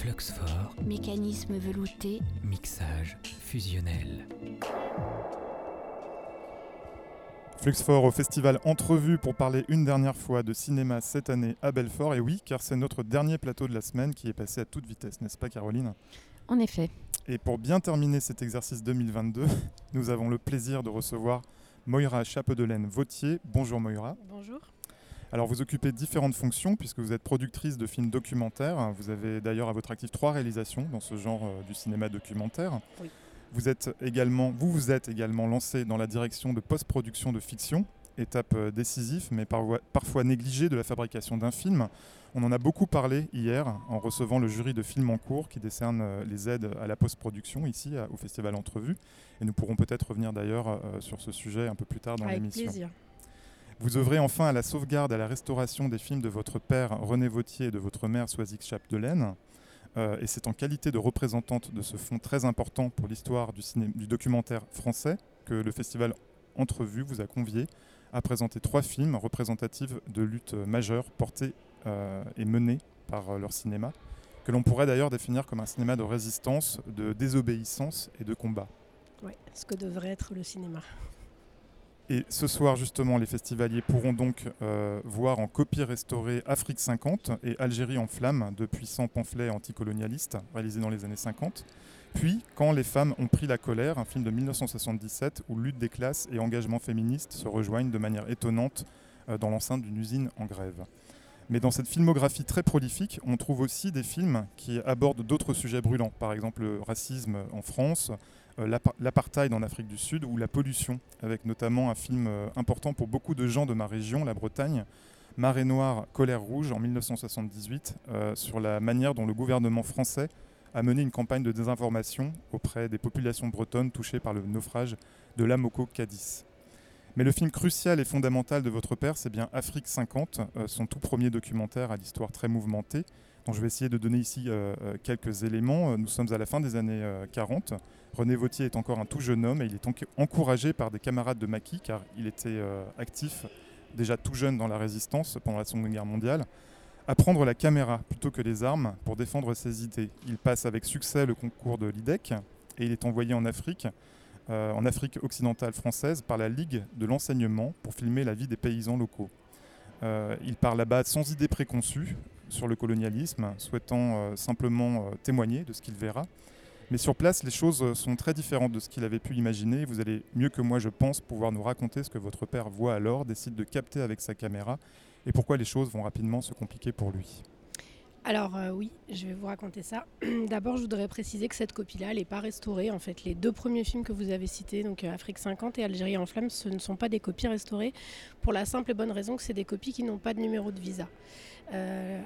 Fluxfort, Mécanisme velouté, mixage fusionnel. Fluxfort au festival Entrevue pour parler une dernière fois de cinéma cette année à Belfort. Et oui, car c'est notre dernier plateau de la semaine qui est passé à toute vitesse, n'est-ce pas Caroline? En effet. Et pour bien terminer cet exercice 2022, nous avons le plaisir de recevoir Moira Chapedelène-Vautier. Bonjour Moira. Bonjour. Alors vous occupez différentes fonctions puisque vous êtes productrice de films documentaires. Vous avez d'ailleurs à votre actif trois réalisations dans ce genre euh, du cinéma documentaire. Oui. Vous êtes également, vous vous êtes également lancé dans la direction de post-production de fiction, étape euh, décisive mais parfois, parfois négligée de la fabrication d'un film. On en a beaucoup parlé hier en recevant le jury de films en cours qui décerne euh, les aides à la post-production ici à- au Festival Entrevue. Et nous pourrons peut-être revenir d'ailleurs sur ce sujet un peu plus tard dans Avec l'émission. plaisir. Vous œuvrez enfin à la sauvegarde et à la restauration des films de votre père René Vautier et de votre mère Soisic Chapdelaine. Euh, et c'est en qualité de représentante de ce fonds très important pour l'histoire du, du documentaire français que le festival Entrevue vous a convié à présenter trois films représentatifs de luttes majeures portées euh, et menées par euh, leur cinéma, que l'on pourrait d'ailleurs définir comme un cinéma de résistance, de désobéissance et de combat. Ouais, ce que devrait être le cinéma. Et ce soir, justement, les festivaliers pourront donc euh, voir en copie restaurée Afrique 50 et Algérie en flammes, de puissants pamphlets anticolonialistes réalisés dans les années 50. Puis, Quand les femmes ont pris la colère, un film de 1977 où lutte des classes et engagement féministe se rejoignent de manière étonnante euh, dans l'enceinte d'une usine en grève. Mais dans cette filmographie très prolifique, on trouve aussi des films qui abordent d'autres sujets brûlants, par exemple le racisme en France, euh, l'apa- l'apartheid en Afrique du Sud ou la pollution, avec notamment un film euh, important pour beaucoup de gens de ma région, la Bretagne, Marée Noire, Colère Rouge en 1978, euh, sur la manière dont le gouvernement français a mené une campagne de désinformation auprès des populations bretonnes touchées par le naufrage de l'Amoco Cadiz. Mais le film crucial et fondamental de votre père, c'est bien Afrique 50, euh, son tout premier documentaire à l'histoire très mouvementée, dont je vais essayer de donner ici euh, euh, quelques éléments. Nous sommes à la fin des années euh, 40. René Vautier est encore un tout jeune homme et il est enc- encouragé par des camarades de maquis, car il était actif déjà tout jeune dans la résistance pendant la Seconde Guerre mondiale, à prendre la caméra plutôt que les armes pour défendre ses idées. Il passe avec succès le concours de l'IDEC et il est envoyé en Afrique, euh, en Afrique occidentale française, par la Ligue de l'enseignement pour filmer la vie des paysans locaux. Euh, il part là-bas sans idée préconçue sur le colonialisme, souhaitant euh, simplement témoigner de ce qu'il verra. Mais sur place, les choses sont très différentes de ce qu'il avait pu imaginer. Vous allez mieux que moi, je pense, pouvoir nous raconter ce que votre père voit alors, décide de capter avec sa caméra, et pourquoi les choses vont rapidement se compliquer pour lui. Alors euh, oui, je vais vous raconter ça. D'abord, je voudrais préciser que cette copie-là, elle n'est pas restaurée. En fait, les deux premiers films que vous avez cités, donc euh, Afrique 50 et Algérie en flammes, ce ne sont pas des copies restaurées, pour la simple et bonne raison que c'est des copies qui n'ont pas de numéro de visa. Euh,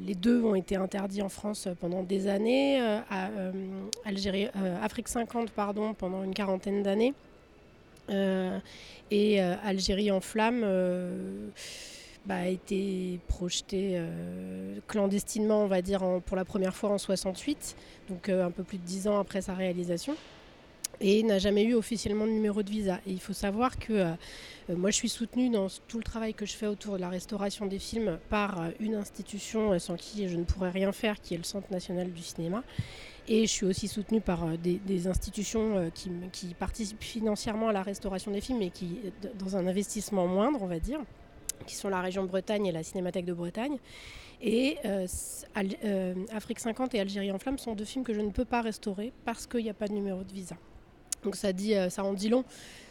les deux ont été interdits en France pendant des années, Afrique 50 pardon, pendant une quarantaine d'années, et Algérie en flammes bah, a été projeté euh, clandestinement, on va dire, pour la première fois en 68, donc euh, un peu plus de dix ans après sa réalisation, et n'a jamais eu officiellement de numéro de visa. Et il faut savoir que euh, moi, je suis soutenue dans tout le travail que je fais autour de la restauration des films par une institution sans qui je ne pourrais rien faire, qui est le Centre national du cinéma. Et je suis aussi soutenue par des, institutions qui, participent financièrement à la restauration des films, mais qui, dans un investissement moindre, on va dire qui sont la région Bretagne et la Cinémathèque de Bretagne. Et euh, euh, Afrique 50 et Algérie en flammes sont deux films que je ne peux pas restaurer parce qu'il n'y a pas de numéro de visa. Donc ça, dit, euh, ça en dit long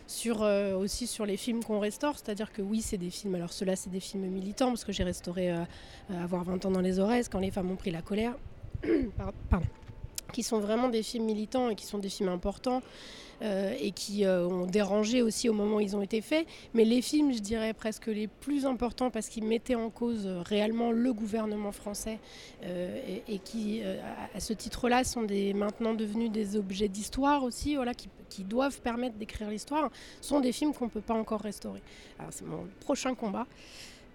sur, aussi sur les films qu'on restaure, c'est-à-dire que oui, c'est des films, alors ceux-là, c'est des films militants, parce que j'ai restauré Avoir 20 ans dans les oreilles, quand les femmes ont pris la colère, Pardon. Qui sont vraiment des films militants et qui sont des films importants et qui euh, ont dérangé aussi au moment où ils ont été faits. Mais les films, je dirais presque les plus importants parce qu'ils mettaient en cause euh, réellement le gouvernement français euh, et, qui, euh, à, ce titre-là, sont maintenant devenus des objets d'histoire aussi, voilà, qui, doivent permettre d'écrire l'histoire, sont des films qu'on ne peut pas encore restaurer. Alors c'est mon prochain combat.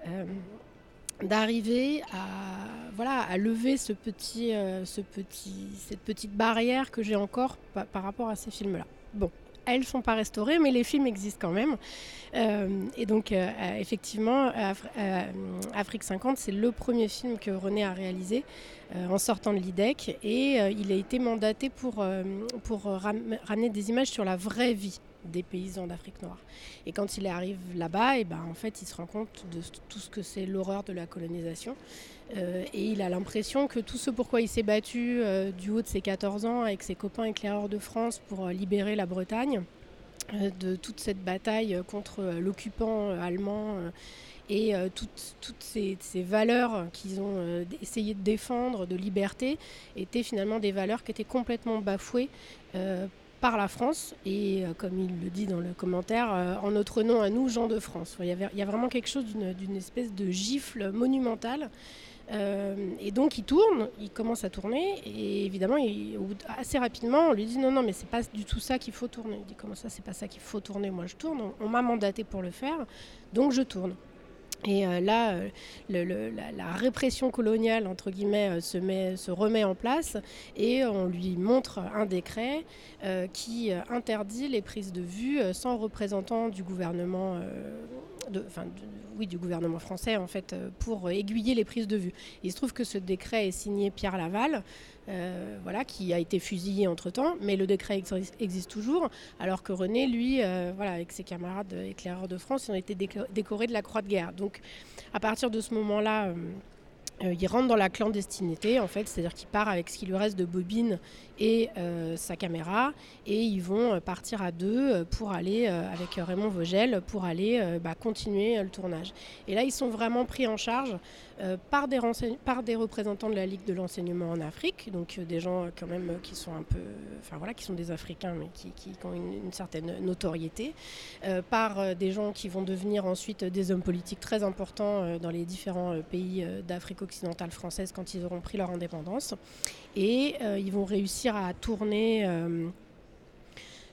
Euh, d'arriver à voilà à lever euh, cette petite barrière que j'ai encore pa- par rapport à ces films là bon elles sont pas restaurées, mais les films existent quand même. et donc, effectivement, Afrique 50, c'est le premier film que René a réalisé en sortant de l'IDEC. Et il a été mandaté pour ramener des images sur la vraie vie des paysans d'Afrique noire. Et quand il arrive là-bas, et eh ben, en fait, il se rend compte de tout ce que c'est l'horreur de la colonisation. Euh, et il a l'impression que tout ce pourquoi il s'est battu euh, du haut de ses 14 ans avec ses copains éclaireurs de France pour euh, libérer la Bretagne, de toute cette bataille contre l'occupant allemand et toutes, toutes ces, ces, valeurs qu'ils ont essayé de défendre, de liberté, étaient finalement des valeurs qui étaient complètement bafouées par la France et, euh, comme il le dit dans le commentaire, euh, en notre nom à nous, gens de France. Il y, a vraiment quelque chose d'une espèce de gifle monumentale. Euh, et donc il tourne, il commence à tourner, et évidemment, assez rapidement, on lui dit non, non, mais c'est pas du tout ça qu'il faut tourner. Il dit comment ça, c'est pas ça qu'il faut tourner, moi je tourne, on m'a mandaté pour le faire, donc je tourne. Et euh, là, euh, la, répression coloniale, entre guillemets, euh, se, met, se, remet en place et on lui montre un décret qui interdit les prises de vue sans représentant du gouvernement, oui, du gouvernement français, en fait, pour aiguiller les prises de vue. Il se trouve que ce décret est signé Pierre Laval, euh, voilà, qui a été fusillé entre-temps, mais le décret existe toujours, alors que René, lui, euh, voilà, avec ses camarades éclaireurs de France, ils ont été décorés de la Croix de guerre. Donc, à partir de ce moment-là, euh, euh, il rentre dans la clandestinité, en fait, c'est-à-dire qu'il part avec ce qui lui reste de bobine et euh, sa caméra, et ils vont euh, partir à deux pour aller, avec Raymond Vogel, pour aller bah, continuer le tournage. Et là, ils sont vraiment pris en charge par, des par des représentants de la Ligue de l'enseignement en Afrique, donc des gens quand même qui sont un peu, enfin voilà, qui sont des Africains, mais qui, ont une, certaine notoriété, par des gens qui vont devenir ensuite des hommes politiques très importants dans les différents pays d'Afrique occidentale française quand ils auront pris leur indépendance. Et euh, ils vont réussir à tourner euh,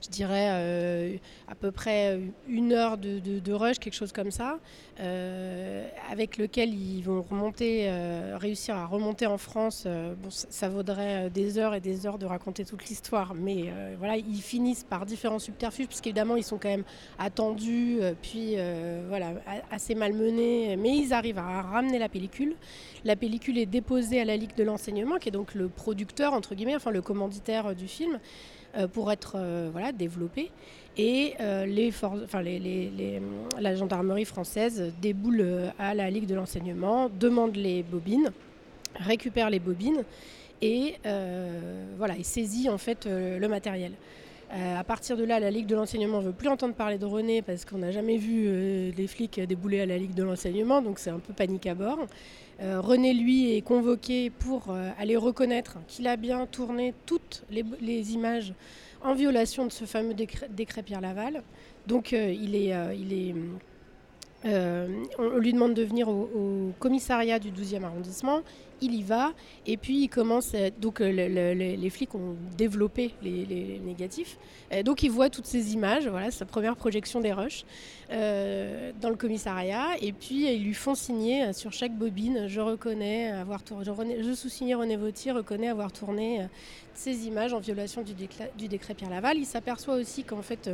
je dirais, euh, à peu près une heure de, rush, quelque chose comme ça, euh, avec lequel ils vont remonter, euh, réussir à remonter en France. bon, ça, vaudrait des heures et des heures de raconter toute l'histoire, mais voilà, ils finissent par différents subterfuges, parce qu'évidemment, ils sont quand même attendus, puis voilà, assez malmenés, mais ils arrivent à ramener la pellicule. La pellicule est déposée à la Ligue de l'enseignement, qui est donc le producteur, entre guillemets, enfin le commanditaire du film. Euh, pour être euh, voilà, développé. Et euh, les enfin, les, la gendarmerie française déboule à la Ligue de l'enseignement, demande les bobines, récupère les bobines et, voilà, et saisit en fait le matériel. à partir de là, la Ligue de l'enseignement ne veut plus entendre parler de René parce qu'on n'a jamais vu les flics débouler à la Ligue de l'enseignement, donc c'est un peu panique à bord. Euh, René, lui, est convoqué pour euh, aller reconnaître qu'il a bien tourné toutes les, images en violation de ce fameux décret, Pierre Laval. Donc euh, il est, il est on lui demande de venir au, commissariat du 12e arrondissement il y va, et puis il commence, donc euh, les flics ont développé les, négatifs, euh, donc il voit toutes ces images, voilà, sa première projection des rushs, euh, dans le commissariat, et puis ils lui font signer sur chaque bobine, je reconnais avoir tourné, je, sous-signe René Vautier, reconnais avoir tourné ces images en violation du, du décret Pierre Laval. Il s'aperçoit aussi qu'en fait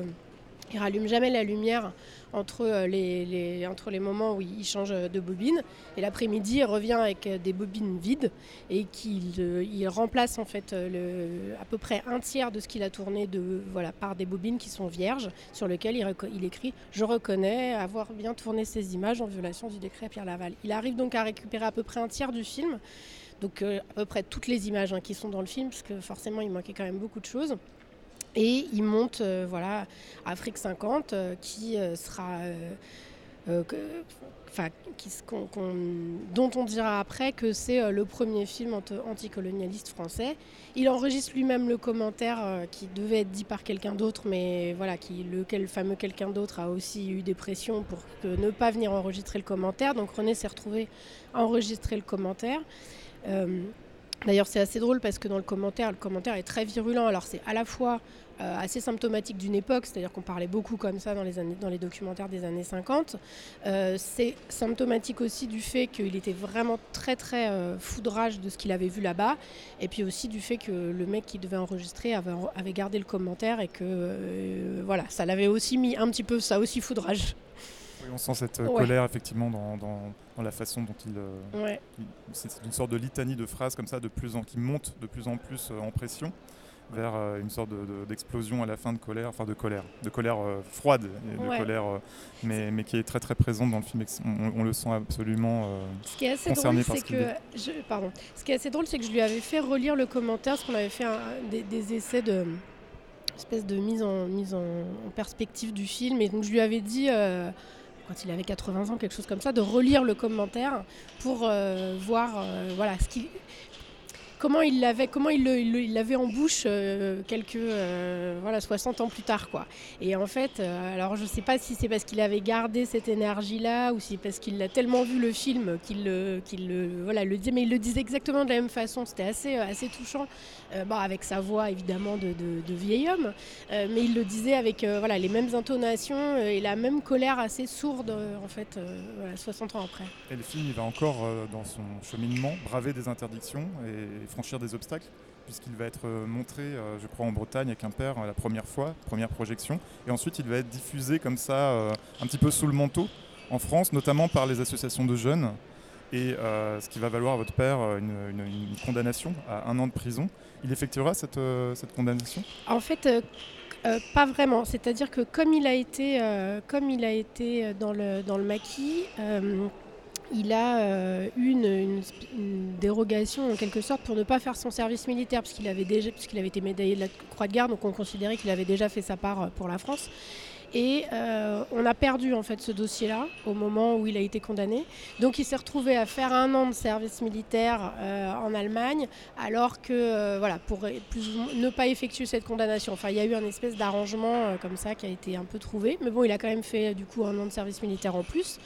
il rallume jamais la lumière entre euh, les, entre les moments où il change de bobine. Et l'après-midi, il revient avec euh, des bobines vides et qu'il euh, il remplace en fait à peu près un tiers de ce qu'il a tourné par des bobines qui sont vierges, sur lesquelles il, il, écrit Je reconnais avoir bien tourné ces images en violation du décret Pierre Laval. Il arrive donc à récupérer à peu près un tiers du film. Donc à peu près toutes les images hein, qui sont dans le film, parce que forcément il manquait quand même beaucoup de choses. Et il monte euh, voilà, Afrique 50 euh, qui euh, sera. Dont on dira après que c'est le premier film anticolonialiste français. Il enregistre lui-même le commentaire qui devait être dit par quelqu'un d'autre, mais voilà, qui, le fameux quelqu'un d'autre a aussi eu des pressions pour ne pas venir enregistrer le commentaire. Donc René s'est retrouvé à enregistrer le commentaire. D'ailleurs, c'est assez drôle parce que dans le commentaire, le commentaire est très virulent. Alors, c'est à la fois euh, assez symptomatique d'une époque, c'est-à-dire qu'on parlait beaucoup comme ça dans les, années, dans les documentaires des années 50. Euh, c'est symptomatique aussi du fait qu'il était vraiment très très euh, foudrage de ce qu'il avait vu là-bas, et puis aussi du fait que le mec qui devait enregistrer avait, avait gardé le commentaire et que voilà, ça l'avait aussi mis un petit peu ça aussi foudrage. Oui, on sent cette colère effectivement dans, dans, la façon dont il. c'est une sorte de litanie de phrases comme ça, de plus en, qui monte de plus en plus en pression vers euh, une sorte d'explosion à la fin de colère, enfin de colère, de colère euh, froide, de colère, euh, mais, mais, qui est très très présente dans le film. On, le sent absolument ce qui est assez drôle, c'est que je, pardon. Ce qui est assez drôle, c'est que je lui avais fait relire le commentaire, parce qu'on avait fait des, essais de espèce de mise en mise en, perspective du film, et donc je lui avais dit quand il avait 80 ans, quelque chose comme ça, de relire le commentaire pour voir voilà, ce qui, comment il l'avait, comment il, l'avait en bouche euh, quelques euh, voilà 60 ans plus tard quoi. Et en fait, euh, alors je sais pas si c'est parce qu'il avait gardé cette énergie là ou si parce qu'il a tellement vu le film qu'il qu'il voilà le disait, mais il le disait exactement de la même façon. C'était assez assez touchant, bon, avec sa voix évidemment de, vieil homme, mais il le disait avec voilà les mêmes intonations et la même colère assez sourde en fait 60 ans après. Et le film il va encore dans son cheminement braver des interdictions et franchir des obstacles, puisqu'il va être euh, montré, euh, je crois, en Bretagne avec un père la première fois, première projection, et ensuite il va être diffusé comme ça, euh, un petit peu sous le manteau, en France, notamment par les associations de jeunes, et ce qui va valoir à votre père une, condamnation à un an de prison. Il effectuera cette, cette condamnation? En fait, pas vraiment. C'est-à-dire que comme il a été, comme il a été dans, le, dans le maquis, il a euh, eu une, dérogation en quelque sorte pour ne pas faire son service militaire puisqu'il avait déjà puisqu'il avait été médaillé de la Croix de Garde donc on considérait qu'il avait déjà fait sa part euh, pour la France et euh, on a perdu en fait ce dossier-là au moment où il a été condamné. Donc il s'est retrouvé à faire un an de service militaire en Allemagne, alors que voilà pour ne pas effectuer cette condamnation. Enfin, il y a eu un espèce d'arrangement comme ça qui a été un peu trouvé. Mais bon, il a quand même fait du coup un an de service militaire en plus.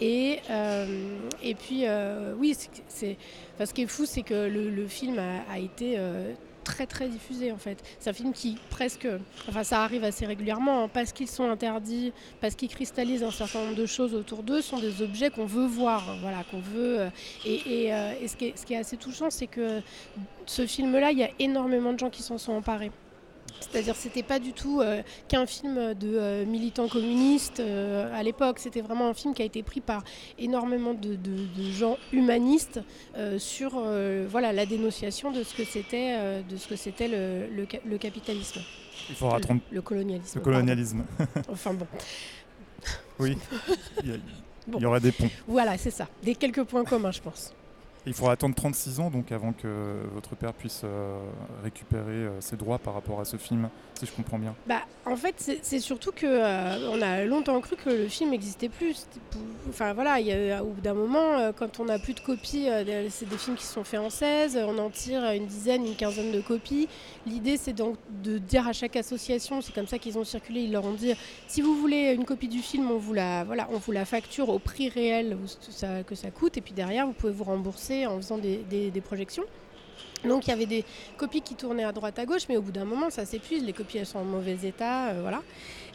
Et, euh, et puis, euh, oui, c'est, ce qui est fou, c'est que le, film a, été euh, très très diffusé en fait. C'est un film qui presque, enfin ça arrive assez régulièrement, hein, parce qu'ils sont interdits, parce qu'ils cristallisent un certain nombre de choses autour d'eux, sont des objets qu'on veut voir, voilà, qu'on veut. et, et, ce, qui est, ce, qui est, assez touchant, c'est que ce film-là, il y a énormément de gens qui s'en sont emparés. C'est-à-dire c'était pas du tout euh, qu'un film de euh, militants communistes euh, à l'époque, c'était vraiment un film qui a été pris par énormément de, gens humanistes sur voilà, la dénonciation de ce que c'était de ce que c'était le, le, capitalisme. Il faudra le, attendre le colonialisme. Le colonialisme. enfin bon. Oui, il y, il y aura des ponts. Voilà, c'est ça. Des quelques points communs, je pense. Il faudra attendre 36 ans donc avant que votre père puisse euh, récupérer euh, ses droits par rapport à ce film, si je comprends bien. Bah, en fait, c'est surtout que euh, on a longtemps cru que le film n'existait plus. Enfin voilà, il y a, au bout d'un moment, quand on n'a plus de copies, c'est des films qui sont faits en 16, on en tire une dizaine, une quinzaine de copies. L'idée, c'est donc de dire à chaque association, c'est comme ça qu'ils ont circulé, ils leur ont dit si vous voulez une copie du film, on vous la, voilà, on vous la facture au prix réel que ça coûte, et puis derrière, vous pouvez vous rembourser en faisant des, projections. Donc il y avait des copies qui tournaient à droite à gauche, mais au bout d'un moment ça s'épuise, les copies elles sont en mauvais état, euh, voilà.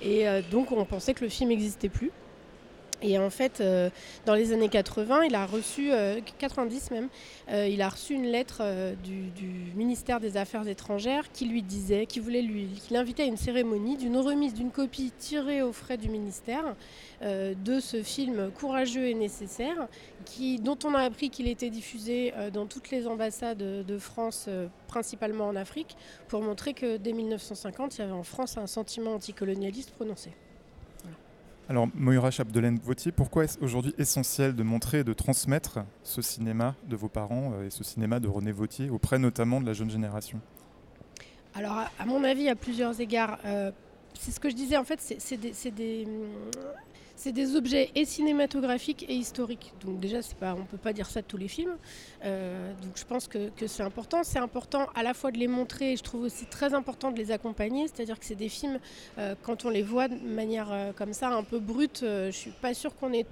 Et euh, donc on pensait que le film n'existait plus. Et en fait, euh, dans les années 80, il a reçu, 90 même, il a reçu une lettre du, ministère des Affaires étrangères qui lui disait, qui voulait lui, qui l'invitait à une cérémonie d'une remise d'une copie tirée aux frais du ministère de ce film courageux et nécessaire, dont on a appris qu'il était diffusé euh, dans toutes les ambassades de France, euh, principalement en Afrique, pour montrer que dès 1950, il y avait en France un sentiment anticolonialiste prononcé. Alors, Moira Chapdelaine-Vautier, pourquoi est-ce aujourd'hui essentiel de montrer et de transmettre ce cinéma de vos parents euh, et ce cinéma de René Vautier auprès notamment de la jeune génération? Alors, à mon avis, à plusieurs égards, c'est ce que je disais, en fait, c'est des, c'est des objets et cinématographiques et historiques. Donc déjà, pas, on ne peut pas dire ça de tous les films. Euh, donc je pense que, c'est important. C'est important à la fois de les montrer et je trouve aussi très important de les accompagner. C'est-à-dire que c'est des films, euh, quand on les voit de manière euh, comme ça, un peu brute, je ne suis pas sûre qu'on ait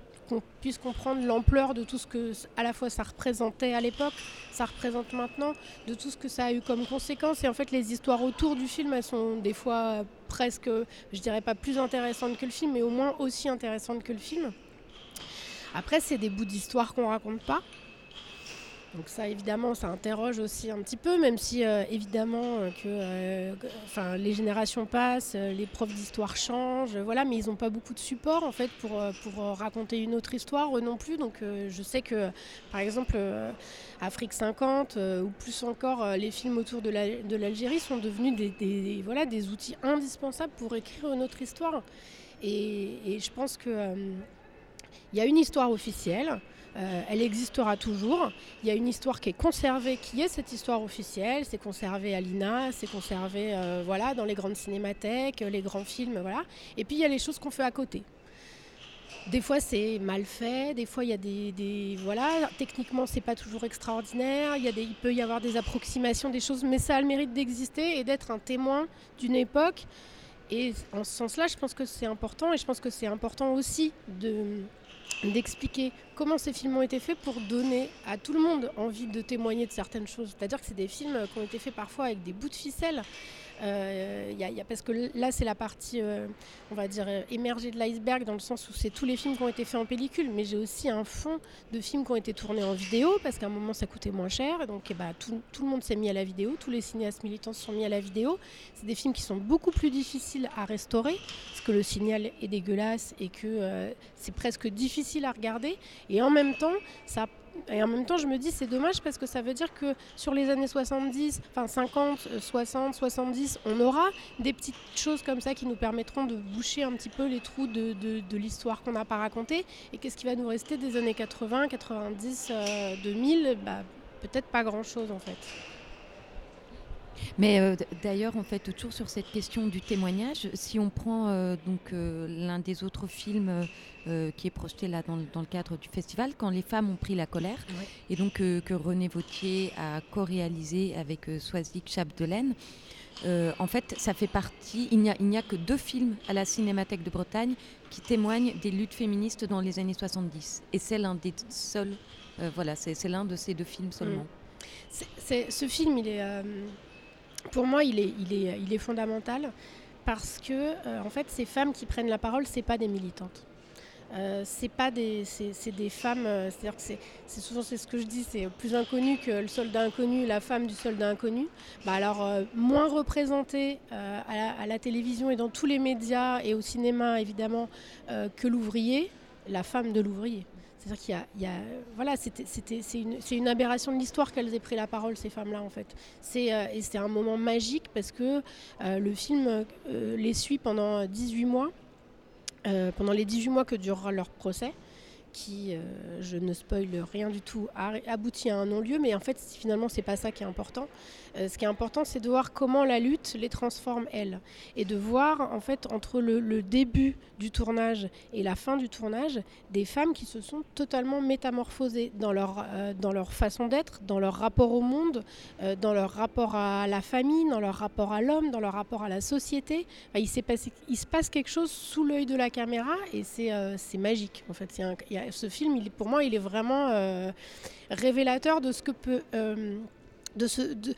puisse comprendre l'ampleur de tout ce que à la fois ça représentait à l'époque, ça représente maintenant, de tout ce que ça a eu comme conséquence. Et en fait, les histoires autour du film, elles sont des fois presque, je dirais pas plus intéressantes que le film, mais au moins aussi intéressantes que le film. Après, c'est des bouts d'histoire qu'on raconte pas. Donc ça, évidemment, ça interroge aussi un petit peu, même si euh, évidemment euh, que, euh, enfin, les générations passent, les profs d'histoire changent, voilà, mais ils n'ont pas beaucoup de support en fait pour, pour raconter une autre histoire eux non plus. Donc je sais que, par exemple, Afrique 50 ou plus encore, les films autour de l'Algérie sont devenus des, voilà, des outils indispensables pour écrire une autre histoire. Et, et je pense que il y a une histoire officielle. Euh, elle existera toujours. Il y a une histoire qui est conservée, qui est cette histoire officielle. C'est conservé à l'INA, c'est conservé euh, voilà, dans les grandes cinémathèques, les grands films. Voilà. Et puis il y a les choses qu'on fait à côté. Des fois c'est mal fait, des fois il y a des, voilà, techniquement c'est pas toujours extraordinaire, il, y a des, il peut y avoir des approximations des choses, mais ça a le mérite d'exister et d'être un témoin d'une époque. Et en ce sens-là, je pense que c'est important et je pense que c'est important aussi de, d'expliquer comment ces films ont été faits pour donner à tout le monde envie de témoigner de certaines choses. C'est-à-dire que c'est des films qui ont été faits parfois avec des bouts de ficelle euh, y a, parce que là, c'est la partie, euh, on va dire, émergée de l'iceberg, dans le sens où c'est tous les films qui ont été faits en pellicule, mais j'ai aussi un fond de films qui ont été tournés en vidéo, parce qu'à un moment, ça coûtait moins cher, donc eh ben, tout, tout, le monde s'est mis à la vidéo, tous les cinéastes militants se sont mis à la vidéo. C'est des films qui sont beaucoup plus difficiles à restaurer, parce que le signal est dégueulasse et que euh, c'est presque difficile à regarder, et en même temps, ça et en même temps, je me dis c'est dommage parce que ça veut dire que sur les années 70, enfin 50, 60, 70, on aura des petites choses comme ça qui nous permettront de boucher un petit peu les trous de, de, l'histoire qu'on n'a pas racontée. Et qu'est-ce qui va nous rester des années 80, 90, 2000 bah, Peut-être pas grand-chose en fait. Mais euh, d'ailleurs, en fait, toujours sur cette question du témoignage, si on prend euh, donc euh, l'un des autres films qui est projeté là dans, le cadre du festival, quand les femmes ont pris la colère, et donc que René Vautier a co-réalisé avec Swazik Chapdelaine. en fait, ça fait partie. Il n'y a, a, que deux films à la Cinémathèque de Bretagne qui témoignent des luttes féministes dans les années 70. Et c'est l'un des seuls. voilà, c'est l'un de ces deux films seulement. C'est ce film, il est pour moi, il est, il est, il est fondamental parce que, euh, en fait, ces femmes qui prennent la parole, c'est pas des militantes. Euh, c'est pas des, c'est, des femmes, euh, c'est-à-dire que c'est, souvent c'est ce que je dis, c'est plus inconnu que le soldat inconnu, la femme du soldat inconnu. Bah alors moins représentée à la, télévision et dans tous les médias et au cinéma évidemment que l'ouvrier, la femme de l'ouvrier. C'est-à-dire qu'il y a, voilà, c'était, c'est, une, aberration de l'histoire qu'elles aient pris la parole, ces femmes-là, en fait. C'est, euh, et c'est un moment magique parce que euh, le film euh, les suit pendant 18 mois, pendant les 18 mois que durera leur procès qui, je ne spoil rien du tout, aboutit à un non-lieu, mais en fait, finalement, c'est pas ça qui est important. Euh, ce qui est important, c'est de voir comment la lutte les transforme, elles. Et de voir, en fait, entre le, début du tournage et la fin du tournage, des femmes qui se sont totalement métamorphosées dans leur, euh, dans leur façon d'être, dans leur rapport au monde, euh, dans leur rapport à la famille, dans leur rapport à l'homme, dans leur rapport à la société. il, il se passe quelque chose sous l'œil de la caméra et c'est magique. En fait, ce film, il, pour moi, il est vraiment révélateur de ce que peut de, ce, de,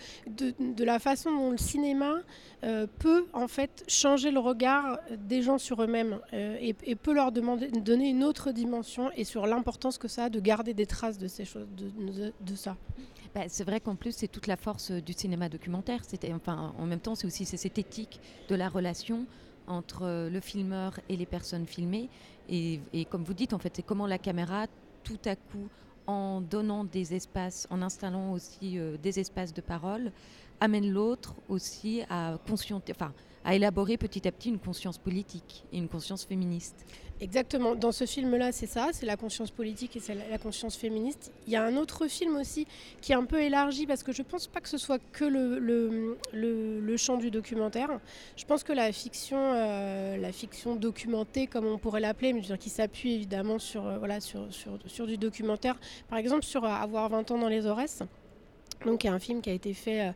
de, la façon dont le cinéma euh, peut en fait changer le regard des gens sur eux-mêmes euh, et, peut leur demander, donner une autre dimension et sur l'importance que ça a de garder des traces de ces choses, de ça. Bah, c'est vrai qu'en plus c'est toute la force du cinéma documentaire. C'était, enfin, en même temps c'est aussi cette éthique de la relation entre le filmeur et les personnes filmées. Et, comme vous dites, en fait, c'est comment la caméra tout à coup en donnant des espaces, en installant aussi euh, des espaces de parole, amène l'autre aussi à, enfin, à élaborer petit à petit une conscience politique et une conscience féministe. Exactement. Dans ce film-là, c'est ça, c'est la conscience politique et c'est la conscience féministe. Il y a un autre film aussi qui est un peu élargi parce que je ne pense pas que ce soit que le, le, le, champ du documentaire. Je pense que la fiction, euh, la fiction documentée, comme on pourrait l'appeler, mais qui s'appuie évidemment sur, euh, voilà, sur, sur, sur, du documentaire, par exemple sur Avoir 20 ans dans les Aurès. Donc, un film qui a été fait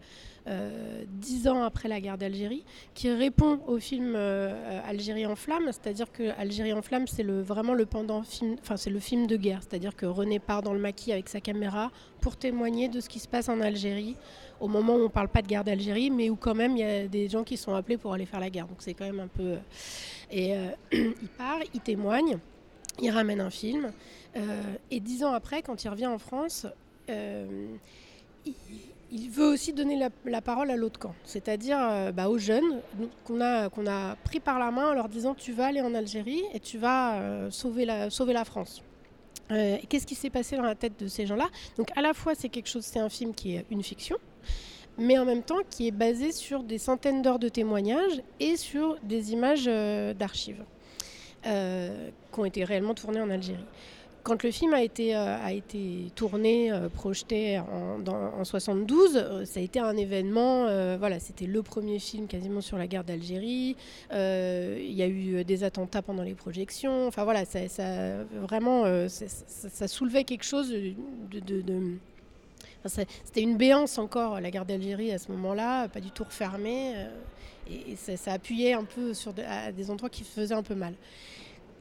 euh, dix ans après la guerre d'Algérie, qui répond au film euh, Algérie en flammes, c'est-à-dire que Algérie en flammes, c'est le, vraiment le pendant film, enfin c'est le film de guerre, c'est-à-dire que René part dans le maquis avec sa caméra pour témoigner de ce qui se passe en Algérie, au moment où on ne parle pas de guerre d'Algérie, mais où quand même il y a des gens qui sont appelés pour aller faire la guerre. Donc c'est quand même un peu... Euh, et il part, il témoigne, il ramène un film, et dix ans après, quand il revient en France, il veut aussi donner la, parole à l'autre camp, c'est-à-dire euh, bah, aux jeunes qu'on a, pris par la main en leur disant tu vas aller en Algérie et tu vas euh, sauver, la, sauver la France. Euh, qu'est-ce qui s'est passé dans la tête de ces gens-là? Donc à la fois c'est quelque chose, c'est un film qui est une fiction, mais en même temps qui est basé sur des centaines d'heures de témoignages et sur des images d'archives qui ont été réellement tournées en Algérie. Quand le film a été, euh, tourné, euh, projeté en, dans, 72, euh, ça a été un événement. voilà, c'était le premier film quasiment sur la guerre d'Algérie. Il y a eu des attentats pendant les projections. Enfin voilà, ça, vraiment, ça, soulevait quelque chose c'était une béance encore, la guerre d'Algérie à ce moment-là, pas du tout refermée. et, ça, appuyait un peu sur à des endroits qui faisaient un peu mal.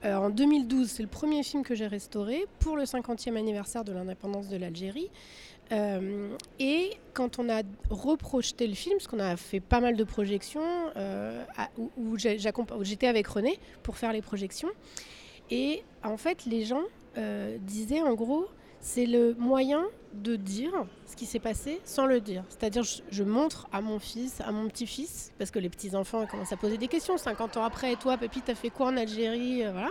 Euh, en 2012, c'est le premier film que j'ai restauré pour le 50e anniversaire de l'indépendance de l'Algérie. Euh, et quand on a reprojeté le film, parce qu'on a fait pas mal de projections, euh, où, j'étais avec René pour faire les projections, et en fait les gens disaient en gros, c'est le moyen de dire ce qui s'est passé sans le dire. C'est-à-dire, je, montre à mon fils, à mon petit-fils, parce que les petits-enfants commencent à poser des questions. 50 ans après, toi, Pépi, t'as fait quoi en Algérie euh, Voilà.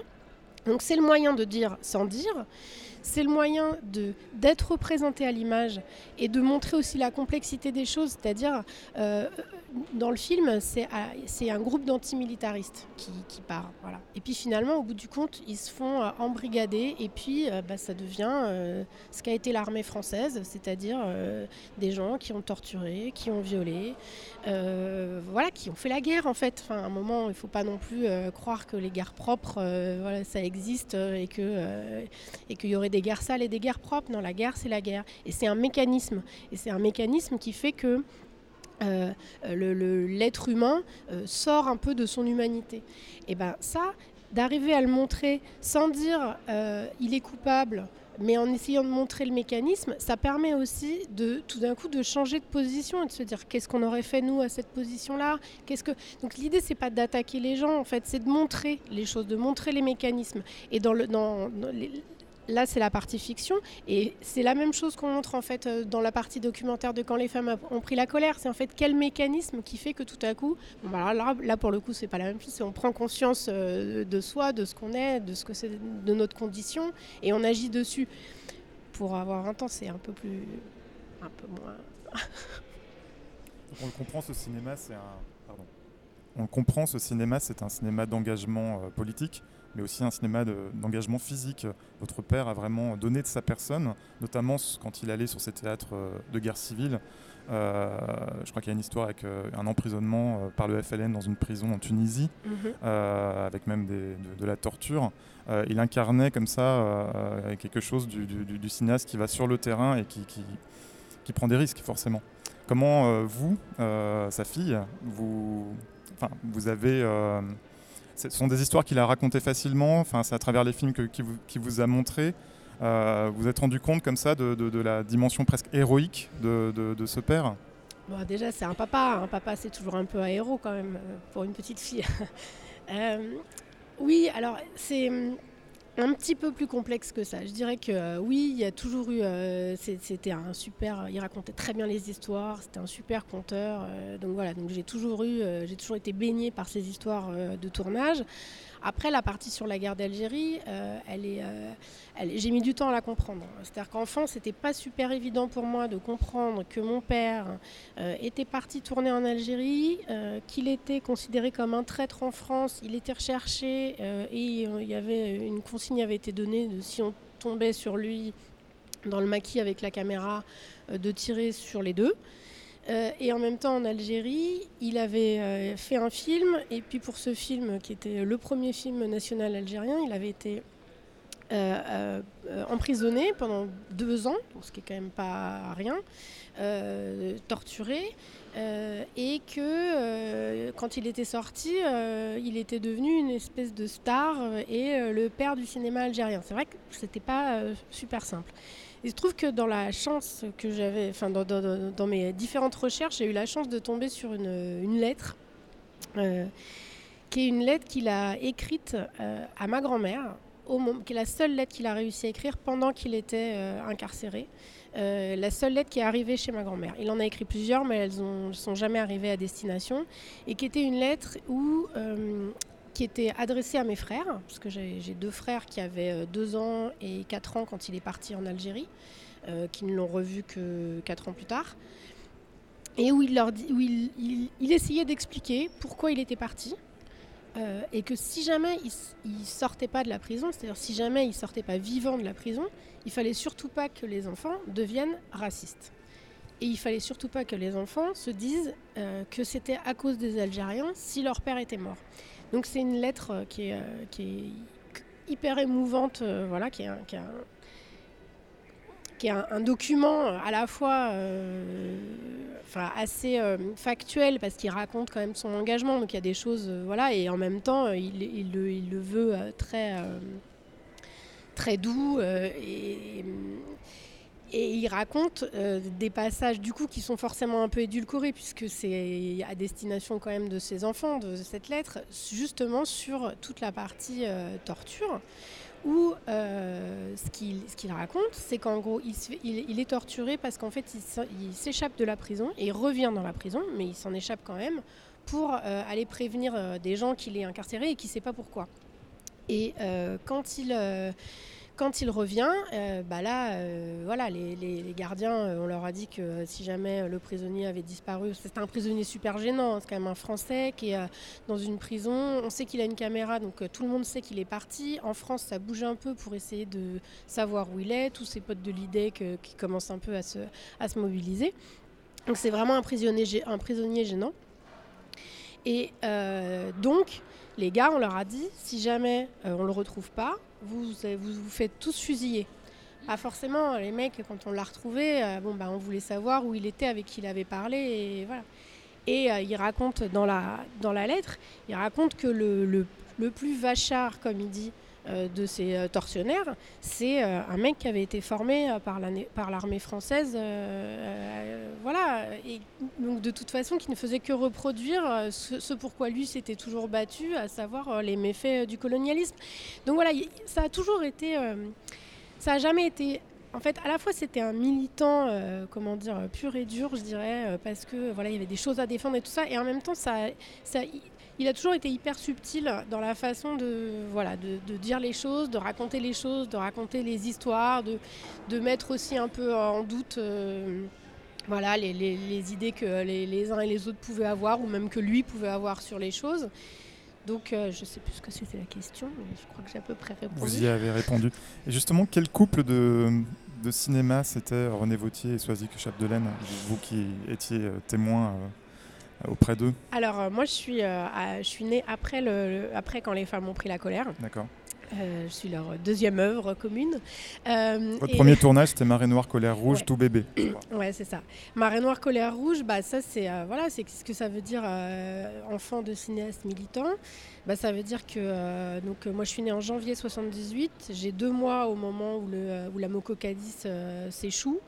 Donc, c'est le moyen de dire sans dire c'est le moyen de d'être représenté à l'image et de montrer aussi la complexité des choses. C'est-à-dire, euh, dans le film, c'est un groupe d'antimilitaristes qui, qui, part. Voilà. Et puis finalement, au bout du compte, ils se font euh, embrigader et puis euh, bah, ça devient ce qu'a été l'armée française, c'est-à-dire des gens qui ont torturé, qui ont violé, voilà, qui ont fait la guerre en fait. Enfin, à un moment, il ne faut pas non plus croire que les guerres propres, voilà, ça existe et qu'il et qu'il y aurait des des guerres sales et des guerres propres. Non, la guerre, c'est la guerre. Et c'est un mécanisme. Et c'est un mécanisme qui fait que euh, l'être humain euh, sort un peu de son humanité. Et bien ça, d'arriver à le montrer sans dire euh, il est coupable, mais en essayant de montrer le mécanisme, ça permet aussi de tout d'un coup de changer de position et de se dire qu'est-ce qu'on aurait fait nous à cette position-là? Qu'est-ce que donc l'idée c'est pas d'attaquer les gens en fait, c'est de montrer les choses, de montrer les mécanismes. Et dans le dans, les, Là, c'est la partie fiction. Et c'est la même chose qu'on montre en fait euh, dans la partie documentaire de Quand les femmes ont pris la colère. C'est en fait quel mécanisme qui fait que tout à coup, bah, là, pour le coup, c'est pas la même chose. On prend conscience euh, de soi, de ce qu'on est, de ce que c'est de notre condition, et on agit dessus. Pour avoir un temps, c'est un peu plus, un peu moins. on le comprend, ce cinéma, c'est un. On comprend, ce cinéma, c'est un cinéma d'engagement euh, politique mais aussi un cinéma d'engagement physique. Votre père a vraiment donné de sa personne, notamment quand il allait sur ces théâtres euh, de guerre civile. Euh, je crois qu'il y a une histoire avec euh, un emprisonnement par le FLN dans une prison en Tunisie, mhm. avec même de, la torture. il incarnait comme ça quelque chose du, cinéaste qui va sur le terrain et qui, qui, prend des risques, forcément. Comment vous, sa fille, vous, vous avez ce sont des histoires qu'il a racontées facilement, enfin, c'est à travers les films qu'il vous, a montrés. Euh, vous êtes rendu compte comme ça de, la dimension presque héroïque de, ce père? Bon, Déjà, c'est un papa. Un papa, c'est toujours un peu un héros quand même euh, pour une petite fille. Euh, oui, alors c'est un petit peu plus complexe que ça. Je dirais que euh, oui, il y a toujours eu. Euh, c'était un super. Il racontait très bien les histoires. C'était un super conteur. Euh, donc voilà. Donc j'ai toujours eu. j'ai toujours été baignée par ces histoires de tournage. Après, la partie sur la guerre d'Algérie, euh, elle est, euh, j'ai mis du temps à la comprendre. C'est-à-dire qu'enfant, c'était pas super évident pour moi de comprendre que mon père euh, était parti tourner en Algérie, qu'il était considéré comme un traître en France, il était recherché et il y avait une consigne avait été donnée de si on tombait sur lui dans le maquis avec la caméra, de tirer sur les deux. Euh, et en même temps, en Algérie, il avait euh, fait un film. Et puis pour ce film, qui était le premier film national algérien, il avait été emprisonné pendant deux ans, ce qui est quand même pas rien, torturé. et que quand il était sorti, il était devenu une espèce de star et le père du cinéma algérien. C'est vrai que c'était pas super simple. Il se trouve que dans la chance que j'avais, enfin dans, mes différentes recherches, j'ai eu la chance de tomber sur une, lettre, euh, qui est une lettre qu'il a écrite euh, à ma grand-mère, qui est la seule lettre qu'il a réussi à écrire pendant qu'il était euh, incarcéré. la seule lettre qui est arrivée chez ma grand-mère. Il en a écrit plusieurs, mais elles ne sont jamais arrivées à destination. Et qui était une lettre où qui était adressé à mes frères, parce que j'ai deux frères qui avaient 2 euh, ans et 4 ans quand il est parti en Algérie, euh, qui ne l'ont revu que 4 ans plus tard, et où il, essayait d'expliquer pourquoi il était parti, euh, et que si jamais il ne sortait pas de la prison, c'est-à-dire si jamais il sortait pas vivant de la prison, il fallait surtout pas que les enfants deviennent racistes. Et il fallait surtout pas que les enfants se disent que c'était à cause des Algériens si leur père était mort. Donc c'est une lettre euh, qui est, euh, qui est hyper émouvante, euh, voilà, qui est un, document à la fois assez factuel parce qu'il raconte quand même son engagement, donc il y a des choses, voilà, et en même temps il, le, veut très, doux et il raconte euh, des passages du coup qui sont forcément un peu édulcorés puisque c'est à destination quand même de ses enfants de cette lettre, justement sur toute la partie euh, torture où euh, ce qu'il raconte, c'est qu'en gros, il, est torturé parce qu'en fait, il s'échappe de la prison et revient dans la prison, mais il s'en échappe quand même pour aller prévenir des gens qu'il est incarcéré et qui ne sait pas pourquoi. Et quand il quand il revient, euh, bah là, euh, voilà, les, gardiens, euh, on leur a dit que si jamais le prisonnier avait disparu, c'était un prisonnier super gênant, hein, c'est quand même un Français qui est dans une prison. On sait qu'il a une caméra, donc tout le monde sait qu'il est parti. En France, ça bouge un peu pour essayer de savoir où il est. Tous ses potes de l'idée qui commencent un peu à se, mobiliser. Donc c'est vraiment un prisonnier, un prisonnier gênant. Et donc, les gars, on leur a dit, si jamais on ne le retrouve pas, vous, vous faites tous fusiller. Ah forcément, les mecs, quand on l'a retrouvé, euh, bon, bah, on voulait savoir où il était, avec qui il avait parlé, et voilà. Et euh, il raconte dans la, dans la lettre, il raconte que le, le, le plus vachard, comme il dit, de ces tortionnaires, c'est un mec qui avait été formé par l'armée française, voilà, et donc de toute façon qui ne faisait que reproduire ce, ce pourquoi lui s'était toujours battu, à savoir les méfaits du colonialisme. Donc voilà, ça a toujours été, ça a jamais été en fait, à la fois, c'était un militant, comment dire, pur et dur, je dirais, parce que voilà, il y avait des choses à défendre et tout ça, et en même temps, ça, il a toujours été hyper subtil dans la façon de, voilà, de, dire les choses, de raconter les choses, de raconter les histoires, de, de mettre aussi un peu en doute euh, voilà, les, les, idées que les, uns et les autres pouvaient avoir, ou même que lui pouvait avoir sur les choses. Donc euh, je ne sais plus ce que c'était la question, mais je crois que j'ai à peu près répondu. Vous y avez répondu. Et justement, quel couple de, de cinéma c'était René Vautier et Soisy Chapdelaine, vous qui étiez euh, témoin auprès d'eux Alors, euh, moi, je suis, euh, je suis née après, le, après quand les femmes ont pris la colère. D'accord. Euh, je suis leur deuxième œuvre commune. Votre premier tournage, c'était Marée Noire, Colère Rouge, tout bébé. ouais, c'est ça. Marée Noire, Colère Rouge, bah, ça, c'est voilà, c'est ce que ça veut dire enfant de cinéaste militant. Bah, ça veut dire que donc, moi, je suis née en janvier 78. J'ai deux mois au moment où, le, où la Mococadis s'échoue.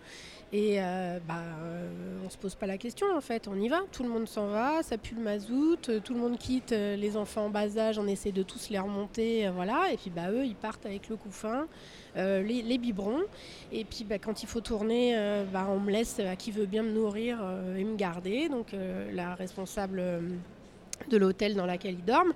Et euh, bah, euh, on se pose pas la question en fait, on y va, tout le monde s'en va, ça pue le mazout, euh, tout le monde quitte, les enfants en bas âge, on essaie de tous les remonter, voilà, et puis bah, eux ils partent avec le couffin, les, biberons, et puis bah, quand il faut tourner, bah, on me laisse à qui veut bien me nourrir et me garder, donc la responsable de l'hôtel dans laquelle ils dorment.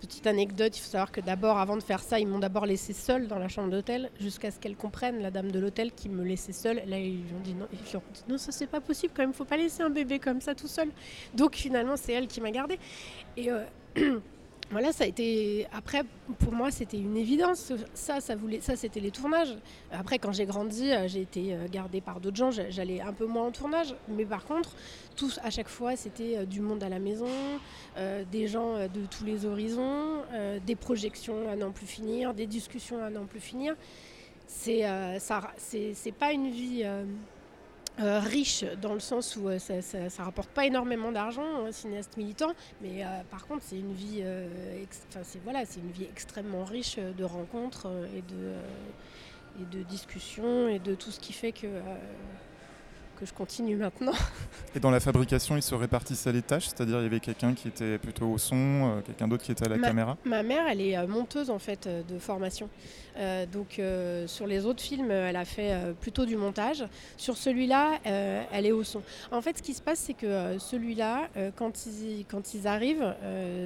Petite anecdote, il faut savoir que d'abord, avant de faire ça, ils m'ont d'abord laissé seule dans la chambre d'hôtel jusqu'à ce qu'elle comprenne, la dame de l'hôtel, qui me laissait seule. Là, ils ont dit non, ils ont dit, non ça c'est pas possible quand même, faut pas laisser un bébé comme ça tout seul. Donc finalement, c'est elle qui m'a gardée. Et euh, voilà, ça a été. Après, pour moi, c'était une évidence. Ça, ça voulait, ça, c'était les tournages. Après, quand j'ai grandi, euh, j'ai été euh, gardée par d'autres gens. J'allais un peu moins en tournage, mais par contre, tous à chaque fois, c'était euh, du monde à la maison, des gens de tous les horizons, des projections à n'en plus finir, des discussions à n'en plus finir. C'est, ça, c'est pas une vie euh, riche dans le sens où euh, ça, rapporte pas énormément d'argent, un cinéaste militant, mais euh, par contre c'est une vie, extrêmement riche de rencontres et de discussions et de tout ce qui fait que que je continue maintenant. Et dans la fabrication, ils se répartissaient les tâches, c'est-à-dire il y avait quelqu'un qui était plutôt au son, euh, quelqu'un d'autre qui était à la caméra Ma mère, elle est euh, monteuse en fait euh, de formation. donc sur les autres films, elle a fait plutôt du montage. Sur celui-là, elle est au son. En fait, ce qui se passe, c'est que celui-là, quand, ils, quand ils arrivent,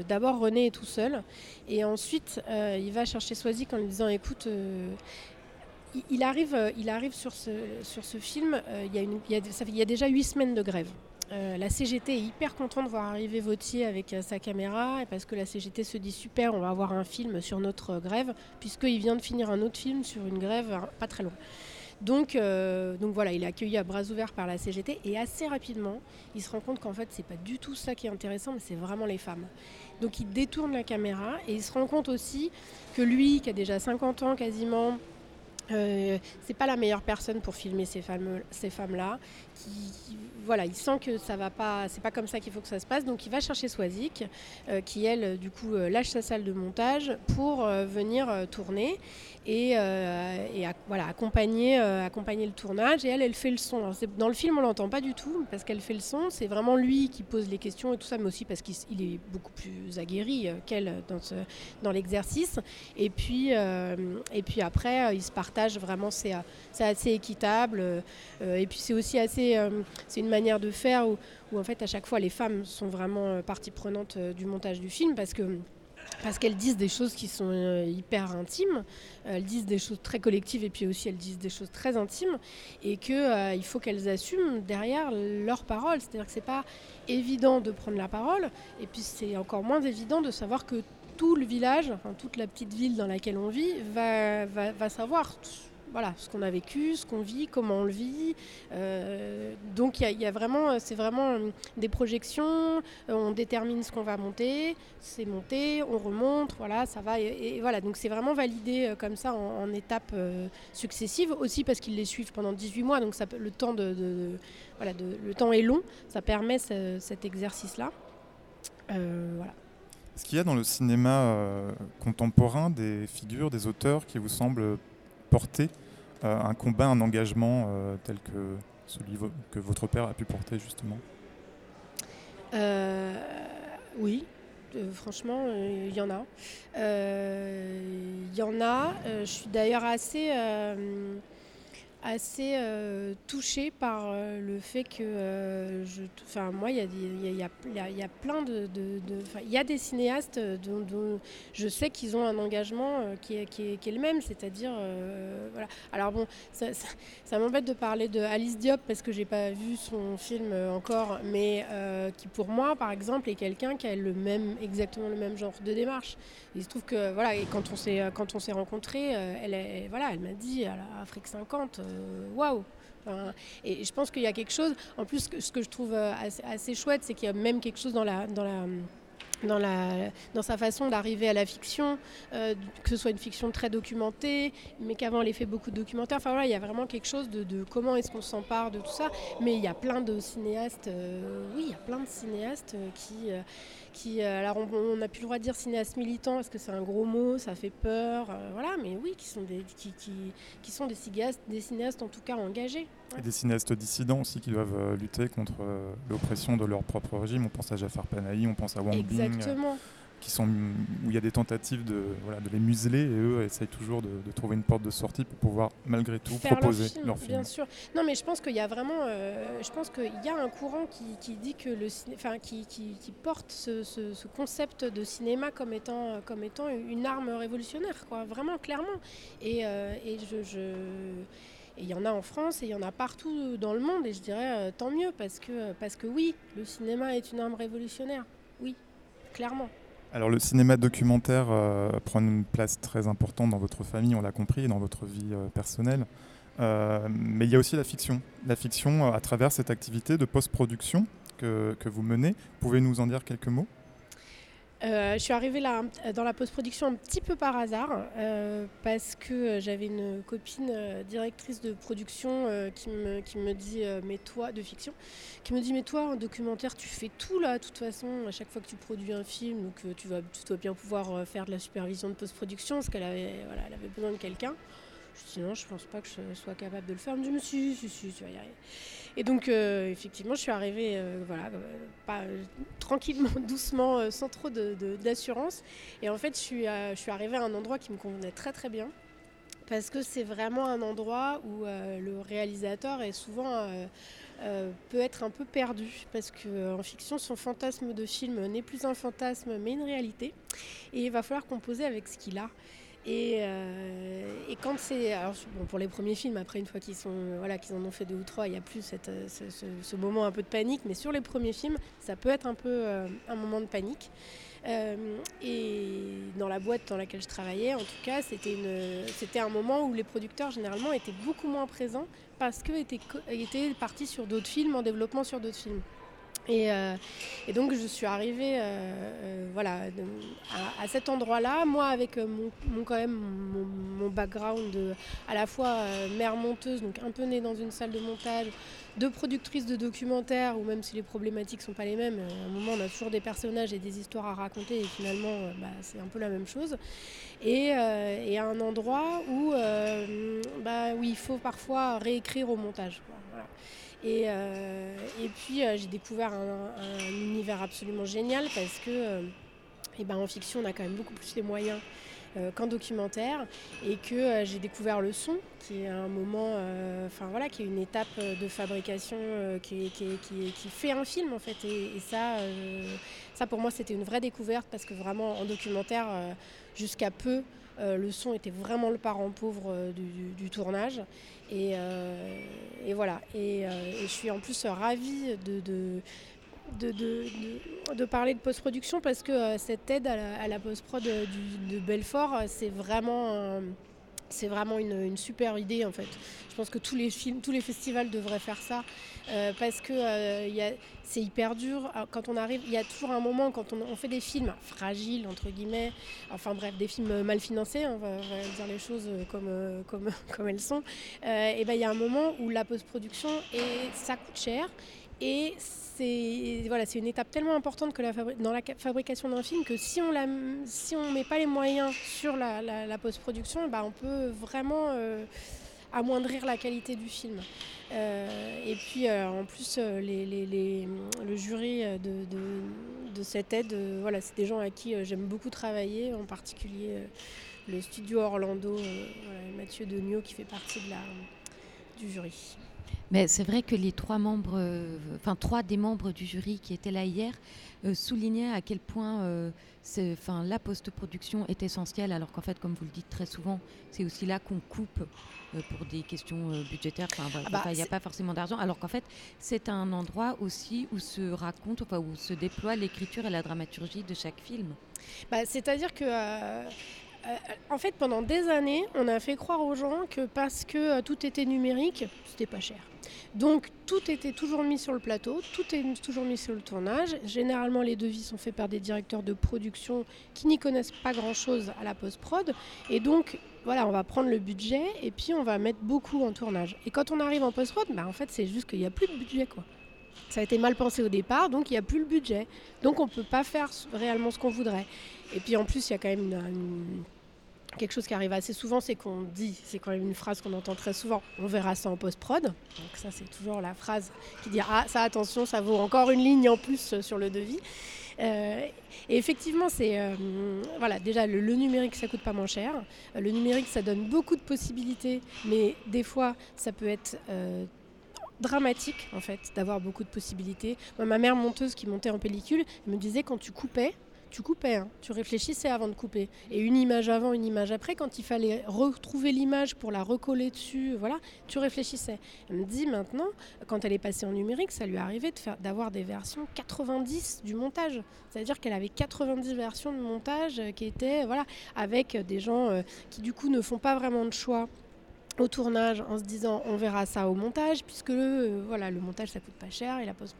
d'abord René est tout seul, et ensuite il va chercher Swazik en lui disant écoute, il arrive, euh, il arrive sur, ce, film, euh, il, y a déjà huit semaines de grève. Euh, la CGT est hyper contente de voir arriver Vautier avec sa caméra parce que la CGT se dit super, on va avoir un film sur notre grève, puisqu'il vient de finir un autre film sur une grève pas très loin. Donc, donc voilà, il est accueilli à bras ouverts par la CGT et assez rapidement, il se rend compte qu'en fait, c'est pas du tout ça qui est intéressant, mais c'est vraiment les femmes. Donc il détourne la caméra et il se rend compte aussi que lui, qui a déjà 50 ans quasiment, euh, c'est pas la meilleure personne pour filmer ces femmes, ces femmes-là. Qui, voilà, il sent que ça va pas, c'est pas comme ça qu'il faut que ça se passe. Donc il va chercher Swazik, euh, qui elle, du coup, euh, lâche sa salle de montage pour venir tourner et, voilà, accompagner, accompagner le tournage. Et elle, elle fait le son. dans le film, on l'entend pas du tout parce qu'elle fait le son. C'est vraiment lui qui pose les questions et tout ça, mais aussi parce qu'il est beaucoup plus aguerri qu'elle dans, dans l'exercice. Et puis, et puis après, il se partent vraiment, c'est assez équitable. Euh, et puis c'est aussi assez, euh, c'est une manière de faire où, en fait à chaque fois les femmes sont vraiment euh, partie prenante du montage du film parce que parce qu'elles disent des choses qui sont hyper intimes, elles disent des choses très collectives et puis aussi elles disent des choses très intimes et qu'il il faut qu'elles assument derrière leurs paroles. C'est-à-dire que c'est pas évident de prendre la parole et puis c'est encore moins évident de savoir que tout le village, toute la petite ville dans laquelle on vit, va, savoir voilà, ce qu'on a vécu, ce qu'on vit, comment on le vit. Euh, donc il y, a vraiment, c'est vraiment euh, des projections, euh, on détermine ce qu'on va monter, c'est monté, on remonte, voilà, ça va. Et, voilà, donc c'est vraiment validé comme ça en, étapes successives, aussi parce qu'ils les suivent pendant 18 mois, donc ça, le, temps de, voilà, le temps est long, ça permet cet exercice-là. voilà. Est-ce qu'il y a dans le cinéma euh, contemporain des figures, des auteurs qui vous semblent porter euh, un combat, un engagement euh, tel que celui que votre père a pu porter justement? Oui, franchement, il y en a. Il y en a. je suis d'ailleurs assez assez euh, touchée par euh, le fait que euh, je enfin moi il y a, y, y, y a, plein de il y a des cinéastes dont, je sais qu'ils ont un engagement qui est, qui, est, le même. C'est-à-dire voilà. Alors bon ça, m'embête de parler de Alice Diop parce que j'ai pas vu son film encore mais qui pour moi par exemple est quelqu'un qui a le même exactement le même genre de démarche. Il se trouve que voilà et quand on s'est rencontrés elle, voilà elle m'a dit à l'Afrique 50 euh, waouh et je pense qu'il y a quelque chose, en plus, ce que je trouve euh, assez, chouette, c'est qu'il y a même quelque chose dans la, dans la, dans, la, dans sa façon d'arriver à la fiction, euh, que ce soit une fiction très documentée, mais qu'avant elle ait fait beaucoup de documentaires. Enfin voilà, il y a vraiment quelque chose de, comment est-ce qu'on s'empare de tout ça. Mais il y a plein de cinéastes, oui, il y a plein de cinéastes qui qui, euh, alors on n'a plus le droit de dire cinéaste militant parce que c'est un gros mot, ça fait peur, euh, voilà, mais oui, qui sont des, qui, qui, qui sont des cinéastes, des cinéastes en tout cas engagés. Et des cinéastes dissidents aussi qui doivent euh, lutter contre l'oppression de leur propre régime. On pense à Jafar Panahi, on pense à Wang Exactement sont, où il y a des tentatives de, voilà, de les museler et eux essayent toujours de, trouver une porte de sortie pour pouvoir malgré tout proposer leur film, Bien sûr. Non, mais je pense qu'il y a vraiment, euh, je pense qu'il y a un courant qui, qui dit que le, enfin, qui, qui, qui porte ce, ce, concept de cinéma comme étant, comme étant une arme révolutionnaire, quoi, vraiment clairement. Et, euh, et je, je il y en a en France et il y en a partout dans le monde et je dirais euh, tant mieux parce que, parce que oui, le cinéma est une arme révolutionnaire. Oui, clairement. Alors le cinéma documentaire euh, prend une place très importante dans votre famille, on l'a compris, et dans votre vie euh, personnelle. Euh, mais il y a aussi la fiction. La fiction à travers cette activité de post-production que, que vous menez. Pouvez nous en dire quelques mots? Euh, je suis arrivée là dans la post-production un petit peu par hasard euh, parce que j'avais une copine euh, directrice de production qui, me, qui me dit mais toi de fiction qui me dit mais toi en documentaire tu fais tout là de toute façon à chaque fois que tu produis un film donc tu vas tu dois bien pouvoir faire de la supervision de post-production parce qu'elle avait voilà, elle avait besoin de quelqu'un. Je dis non, je pense pas que je sois capable de le faire. Elle me dit mais si, si, si, tu vas y arriver. Et donc, euh, effectivement, je suis arrivée euh, voilà, euh, tranquillement, doucement, sans trop d'assurance. Et en fait, je suis, je suis arrivée à un endroit qui me convenait très très bien. Parce que c'est vraiment un endroit où le réalisateur est souvent peut être un peu perdu parce qu'en fiction, son fantasme de film n'est plus un fantasme mais une réalité. Et il va falloir composer avec ce qu'il a. Et, euh, et, quand c'est. Bon, pour les premiers films, après, une fois qu'ils en ont fait deux ou trois, il n'y a plus euh, ce, moment un peu de panique. Mais sur les premiers films, ça peut être un peu euh, un moment de panique. Et dans la boîte dans laquelle je travaillais, en tout cas, c'était, un moment où les producteurs, généralement, étaient beaucoup moins présents parce qu'ils étaient partis sur d'autres films, en développement sur d'autres films. Et, euh, et, donc je suis arrivée euh, euh, voilà, à, cet endroit-là, moi avec mon, quand même mon, background de, à la fois mère monteuse, donc un peu née dans une salle de montage, de productrice de documentaires, ou même si les problématiques ne sont pas les mêmes, à un moment on a toujours des personnages et des histoires à raconter et finalement bah, c'est un peu la même chose. Et, à un endroit où, bah, où il faut parfois réécrire au montage. Et, euh, et puis euh, j'ai découvert un, un, univers absolument génial parce que euh, et ben, en fiction on a quand même beaucoup plus les moyens qu'en documentaire. Et que j'ai découvert le son qui est un moment, enfin voilà, qui est une étape de fabrication qui, fait un film en fait. Et, et ça, ça pour moi c'était une vraie découverte parce que vraiment en documentaire jusqu'à peu euh, le son était vraiment le parent pauvre euh, du, tournage. Et, euh, voilà. Et, je suis en plus ravie de, parler de post-production parce que cette aide à la, la post-prod de Belfort, c'est vraiment c'est vraiment une, super idée en fait. Je pense que tous les films, tous les festivals devraient faire ça euh, parce que euh, c'est hyper dur. Quand on arrive, il y a toujours un moment quand on, fait des films fragiles entre guillemets, enfin bref, des films mal financés, on va, dire les choses comme comme, comme elles sont. Euh, et ben il y a un moment où la post-production et ça coûte cher et c'est voilà, une étape tellement importante que la dans la fabrication d'un film que si on ne si on met pas les moyens sur la, la, la post-production, bah, on peut vraiment euh, amoindrir la qualité du film. Euh, et puis euh, en plus, le jury de, cette aide, voilà, c'est des gens à qui j'aime beaucoup travailler, en particulier le studio Orlando, voilà, Mathieu Degnaud qui fait partie la, du jury. Mais c'est vrai que les trois membres, euh, enfin trois des membres du jury qui étaient là hier, euh, soulignaient à quel point euh, enfin, la post-production est essentielle, alors qu'en fait, comme vous le dites très souvent, c'est aussi là qu'on coupe euh, pour des questions budgétaires. Enfin, voilà, il ah bah, n'y a pas forcément d'argent, alors qu'en fait, c'est un endroit aussi où se raconte, enfin, où se déploie l'écriture et la dramaturgie de chaque film. Bah, C'est-à-dire que en fait, pendant des années, on a fait croire aux gens que parce que euh, tout était numérique, c'était pas cher. Donc tout était toujours mis sur le plateau, tout est toujours mis sur le tournage. Généralement, les devis sont faits par des directeurs de production qui n'y connaissent pas grand-chose à la post-prod. Et donc, voilà, on va prendre le budget et puis on va mettre beaucoup en tournage. Et quand on arrive en post-prod, bah, en fait, c'est juste qu'il n'y a plus de budget, quoi. Ça a été mal pensé au départ, donc il n'y a plus le budget. Donc on ne peut pas faire réellement ce qu'on voudrait. Et puis en plus, il y a quand même une, quelque chose qui arrive assez souvent, c'est qu'on dit, c'est quand même une phrase qu'on entend très souvent, on verra ça en post-prod. Donc ça, c'est toujours la phrase qui dit, ah ça attention, ça vaut encore une ligne en plus sur le devis. Euh, et effectivement, c'est euh, voilà, déjà le, numérique, ça coûte pas moins cher. Euh, le numérique, ça donne beaucoup de possibilités, mais des fois, ça peut être euh, dramatique en fait d'avoir beaucoup de possibilités. Moi, ma mère monteuse qui montait en pellicule me disait quand tu coupais, tu coupais, hein. tu réfléchissais avant de couper. Et une image avant, une image après, quand il fallait retrouver l'image pour la recoller dessus, voilà, tu réfléchissais. Elle me dit maintenant, quand elle est passée en numérique, ça lui arrivait d'avoir des versions 90 du montage. C'est-à-dire qu'elle avait 90 versions de montage euh, qui étaient, voilà, avec des gens euh, qui du coup ne font pas vraiment de choix au tournage en se disant on verra ça au montage puisque euh, voilà le montage ça coûte pas cher et la pose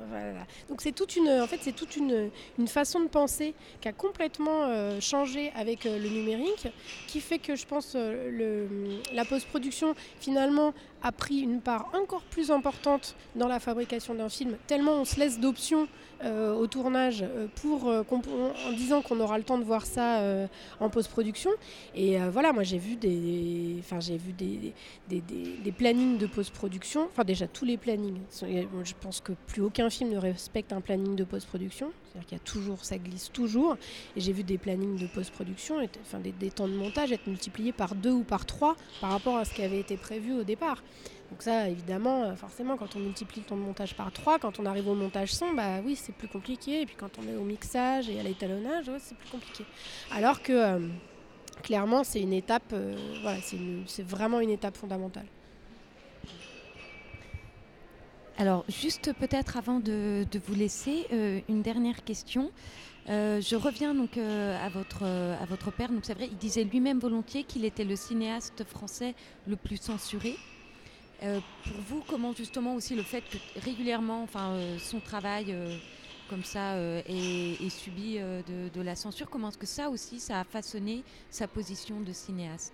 donc c'est toute une en fait c'est toute une, une, façon de penser qui a complètement euh, changé avec euh, le numérique qui fait que je pense le, la post production finalement a pris une part encore plus importante dans la fabrication d'un film tellement on se laisse d'options au tournage pour en disant qu'on aura le temps de voir ça en post production et voilà moi j'ai vu des enfin j'ai vu des des, plannings de post-production. Enfin, déjà, tous les plannings. Je pense que plus aucun film ne respecte un planning de post-production. C'est-à-dire qu'il y a toujours, ça glisse toujours. Et j'ai vu des plannings de post-production, enfin, des, temps de montage être multipliés par deux ou par trois par rapport à ce qui avait été prévu au départ. Donc ça, évidemment, euh, forcément, quand on multiplie le temps de montage par trois, quand on arrive au montage son, bah oui, c'est plus compliqué. Et puis quand on est au mixage et à l'étalonnage, c'est plus compliqué. Alors que... Euh, clairement, c'est une étape, euh, voilà, c'est vraiment une étape fondamentale. Alors, juste peut-être avant de, vous laisser, une dernière question. Je reviens donc à, votre, à votre père. Donc c'est vrai, il disait lui-même volontiers qu'il était le cinéaste français le plus censuré. Pour vous, comment justement aussi le fait que régulièrement, enfin, son travail comme ça euh, et, subi euh, de, la censure. Comment est-ce que ça aussi, ça a façonné sa position de cinéaste?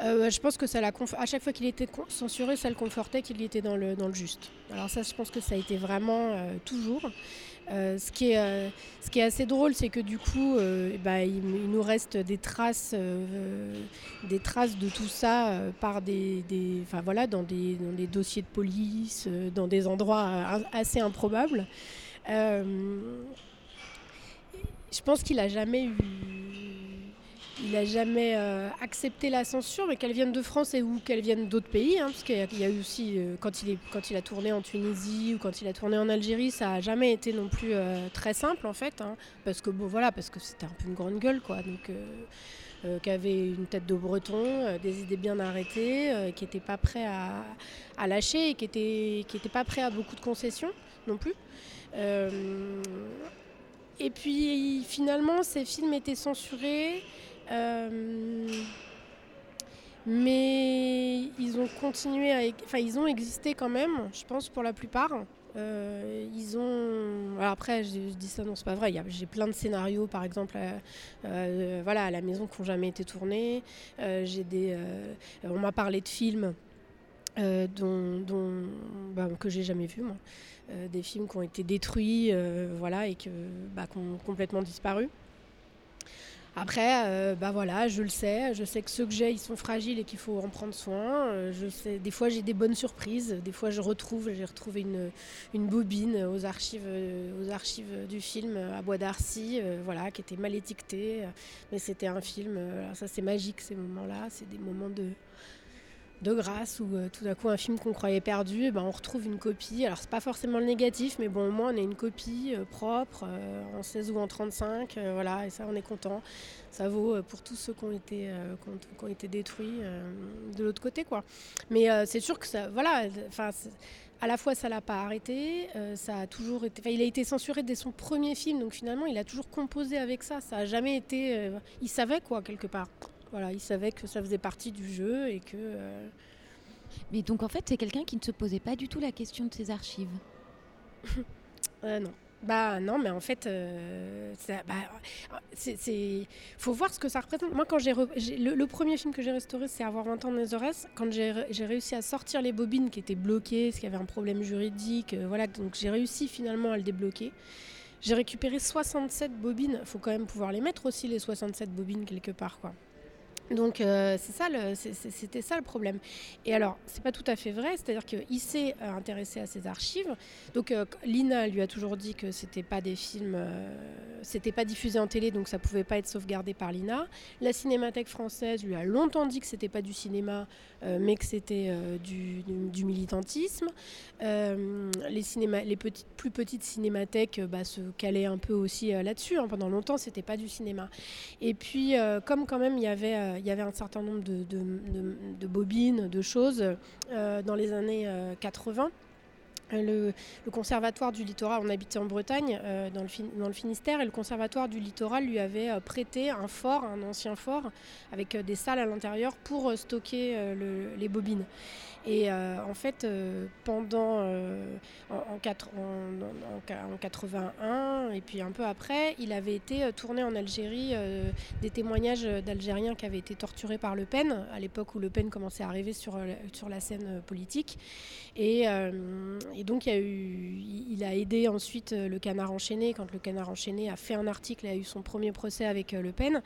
Euh, je pense que ça l'a à chaque fois qu'il était censuré, ça le confortait qu'il était dans le, dans le juste. Alors ça, je pense que ça a été vraiment toujours. Ce, qui est, ce qui est assez drôle, c'est que du coup, bah, il, nous reste des traces, des traces de tout ça par des, des voilà, dans, des, dans des dossiers de police, dans des endroits assez improbables. Euh, je pense qu'il a jamais eu il n'a jamais euh, accepté la censure, mais qu'elle vienne de France et ou qu'elle vienne d'autres pays, hein, parce qu'il y, a eu aussi, euh, quand, il a tourné en Tunisie ou quand il a tourné en Algérie, ça n'a jamais été non plus très simple en fait, hein, parce que bon voilà, parce que c'était un peu une grande gueule quoi, donc qui avait une tête de breton, des idées bien arrêtées, qui n'était pas prêt à, lâcher et qui n'était pas prêt à beaucoup de concessions non plus. Euh, et puis finalement, ces films étaient censurés. Euh, mais ils ont continué à. Enfin, ils ont existé quand même, je pense, pour la plupart. Euh, ils ont. Alors après, je, dis ça, non, c'est pas vrai. J'ai plein de scénarios, par exemple, voilà, à la maison qui n'ont jamais été tournés. j'ai des. on m'a parlé de films dont, bah, que j'ai jamais. Euh, des films qui ont été détruits euh, voilà, et bah, qui ont complètement disparu. Après, euh, bah voilà, je le sais, je sais que ceux que j'ai, ils sont fragiles et qu'il faut en prendre soin. je sais, des fois, j'ai des bonnes surprises. Des fois, je retrouve, j'ai retrouvé une, bobine aux archives, aux archives du film à Bois d'Arcy, voilà, qui était mal étiquetée. mais c'était un film. ça, c'est magique ces moments-là. C'est des moments de, de grâce où euh, tout d'un coup un film qu'on croyait perdu, eh ben, on retrouve une copie. Alors c'est pas forcément le négatif, mais bon au moins on a une copie euh, propre euh, en 16 ou en 35, voilà, et ça on est content. Ça vaut pour tous ceux qui ont été, détruits de l'autre côté quoi. Mais c'est sûr que ça, voilà, à la fois ça l'a pas arrêté, ça a toujours été, il a été censuré dès son premier film, donc finalement il a toujours composé avec ça. Ça a jamais été, il savait quoi quelque part. Voilà, il savait que ça faisait partie du jeu et que. Euh, mais donc en fait, c'est quelqu'un qui ne se posait pas du tout la question de ses archives. euh, non. Bah non, mais en fait, euh, bah, c'est, faut voir ce que ça représente. Moi, quand j'ai le, premier film que j'ai restauré, c'est Avoir 20 ans de Nazareth. Quand j'ai, réussi à sortir les bobines qui étaient bloquées, parce qu'il y avait un problème juridique, euh, voilà, donc j'ai réussi finalement à le débloquer. J'ai récupéré 67 bobines. Il faut quand même pouvoir les mettre aussi les 67 bobines quelque part, quoi. Donc euh, c'était ça le problème. Et alors, c'est pas tout à fait vrai, c'est-à-dire qu'il s'est euh, intéressé à ces archives. Donc euh, Lina lui a toujours dit que c'était pas des films, euh, c'était pas diffusé en télé, donc ça pouvait pas être sauvegardé par Lina. La Cinémathèque française lui a longtemps dit que c'était pas du cinéma, mais que c'était du, militantisme. Les, plus petites cinémathèques bah, se calaient un peu aussi là-dessus. hein. Pendant longtemps, c'était pas du cinéma. Et puis, comme quand même il y avait, il y avait un certain nombre de, bobines, de choses euh, dans les années euh, 80. Le, le conservatoire du littoral, on habitait en Bretagne, euh, dans, le Finistère, et le conservatoire du littoral lui avait euh, prêté un fort, un ancien fort, avec euh, des salles à l'intérieur pour euh, stocker euh, le- les bobines. Et euh, en fait, euh, pendant euh, en, en quatre- en- en- en ca- en 81 et puis un peu après, il avait été tourné en Algérie des témoignages d'Algériens qui avaient été torturés par Le Pen, à l'époque où Le Pen commençait à arriver sur, euh, sur la scène politique. Et, donc, il, a aidé ensuite le Canard Enchaîné, quand le Canard Enchaîné a fait un article et a eu son premier procès avec Le Pen.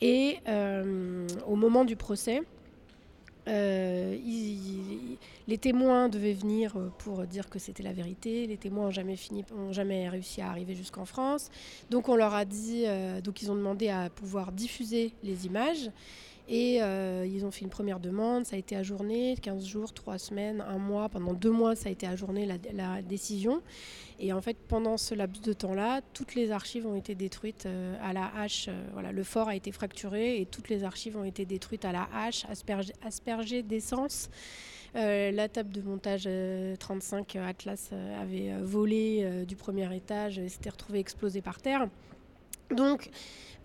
Et au moment du procès, euh, les témoins devaient venir euh, pour dire que c'était la vérité. Les témoins n'ont jamais, fini, ont jamais réussi à arriver jusqu'en France. Donc on leur a dit, euh, donc ils ont demandé à pouvoir diffuser les images. Et euh, ils ont fait une première demande, ça a été ajourné, 15 jours, 3 semaines, un mois, pendant deux mois ça a été ajourné la, décision. Et en fait pendant ce laps de temps-là, toutes les archives ont été détruites euh, à la hache. Euh, voilà, le fort a été fracturé et toutes les archives ont été détruites à la hache, aspergées, d'essence. La table de montage euh, 35 euh, Atlas avait volé du premier étage et s'était retrouvée explosée par terre. Donc,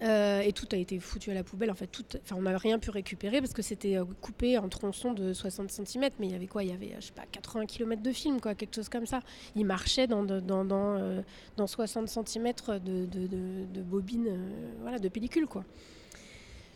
euh, et tout a été foutu à la poubelle. En fait, tout, on n'a rien pu récupérer parce que c'était euh, coupé en tronçons de 60 cm. Mais il y avait quoi? Il y avait, euh, je sais pas, 80 km de film, quoi, quelque chose comme ça. Il marchait dans, dans, dans, dans 60 cm de, de, de, bobines, voilà, de pellicule, quoi.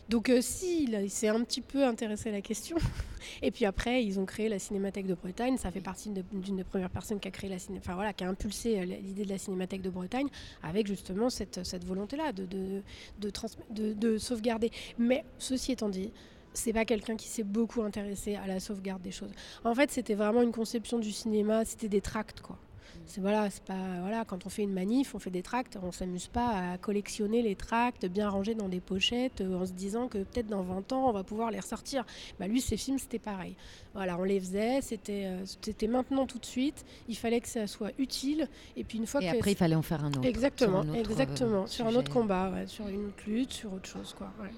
Donc, euh, si, il, s'est un petit peu intéressé à la question. Et puis après, ils ont créé la Cinémathèque de Bretagne. Ça fait partie d'une des premières personnes qui a créé la ciné... enfin, voilà, qui a impulsé euh, l'idée de la Cinémathèque de Bretagne avec justement cette, volonté-là de- de sauvegarder. Mais ceci étant dit, c'est pas quelqu'un qui s'est beaucoup intéressé à la sauvegarde des choses. En fait, c'était vraiment une conception du cinéma, c'était des tracts, quoi. C'est voilà, c'est pas voilà, quand on fait une manif, on fait des tracts, on s'amuse pas à collectionner les tracts bien rangés dans des pochettes euh, en se disant que peut-être dans 20 ans on va pouvoir les ressortir. Bah lui, ses films, c'était pareil. Voilà, on les faisait, c'était euh, c'était maintenant tout de suite. Il fallait que ça soit utile. Et puis une fois Et que après, il fallait en faire un autre. exactement, sur un autre, exactement, euh, sur un autre combat, ouais, sur une autre lutte, sur autre chose, quoi. ouais.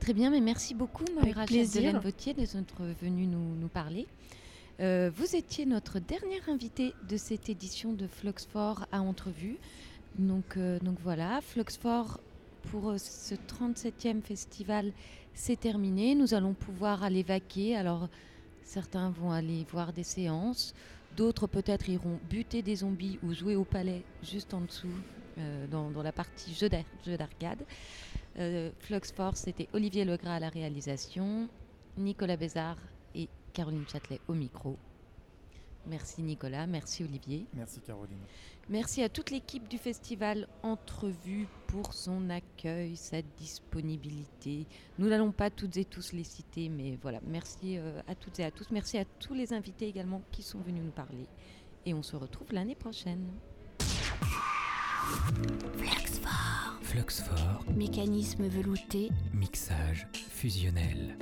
Très bien, mais merci beaucoup. Delaine Vautier, d'être venue nous, nous parler. Euh, vous étiez notre dernière invitée de cette édition de Fluxfort à entrevue. Donc, euh, voilà, Fluxfort pour euh, ce 37e festival, c'est terminé. Nous allons pouvoir aller vaquer. Alors, certains vont aller voir des séances, d'autres peut-être iront buter des zombies ou jouer au palais juste en dessous, dans, la partie jeu d'ar- jeu d'arcade. Euh, c'était Olivier Legras à la réalisation, Nicolas Bézard Caroline Châtelet au micro. Merci Nicolas, merci Olivier. Merci Caroline. Merci à toute l'équipe du festival Entrevue pour son accueil, sa disponibilité. Nous n'allons pas toutes et tous les citer, mais voilà, merci euh, à toutes et à tous. Merci à tous les invités également qui sont venus nous parler. Et on se retrouve l'année prochaine. Fluxfort, Mécanisme velouté, mixage fusionnel.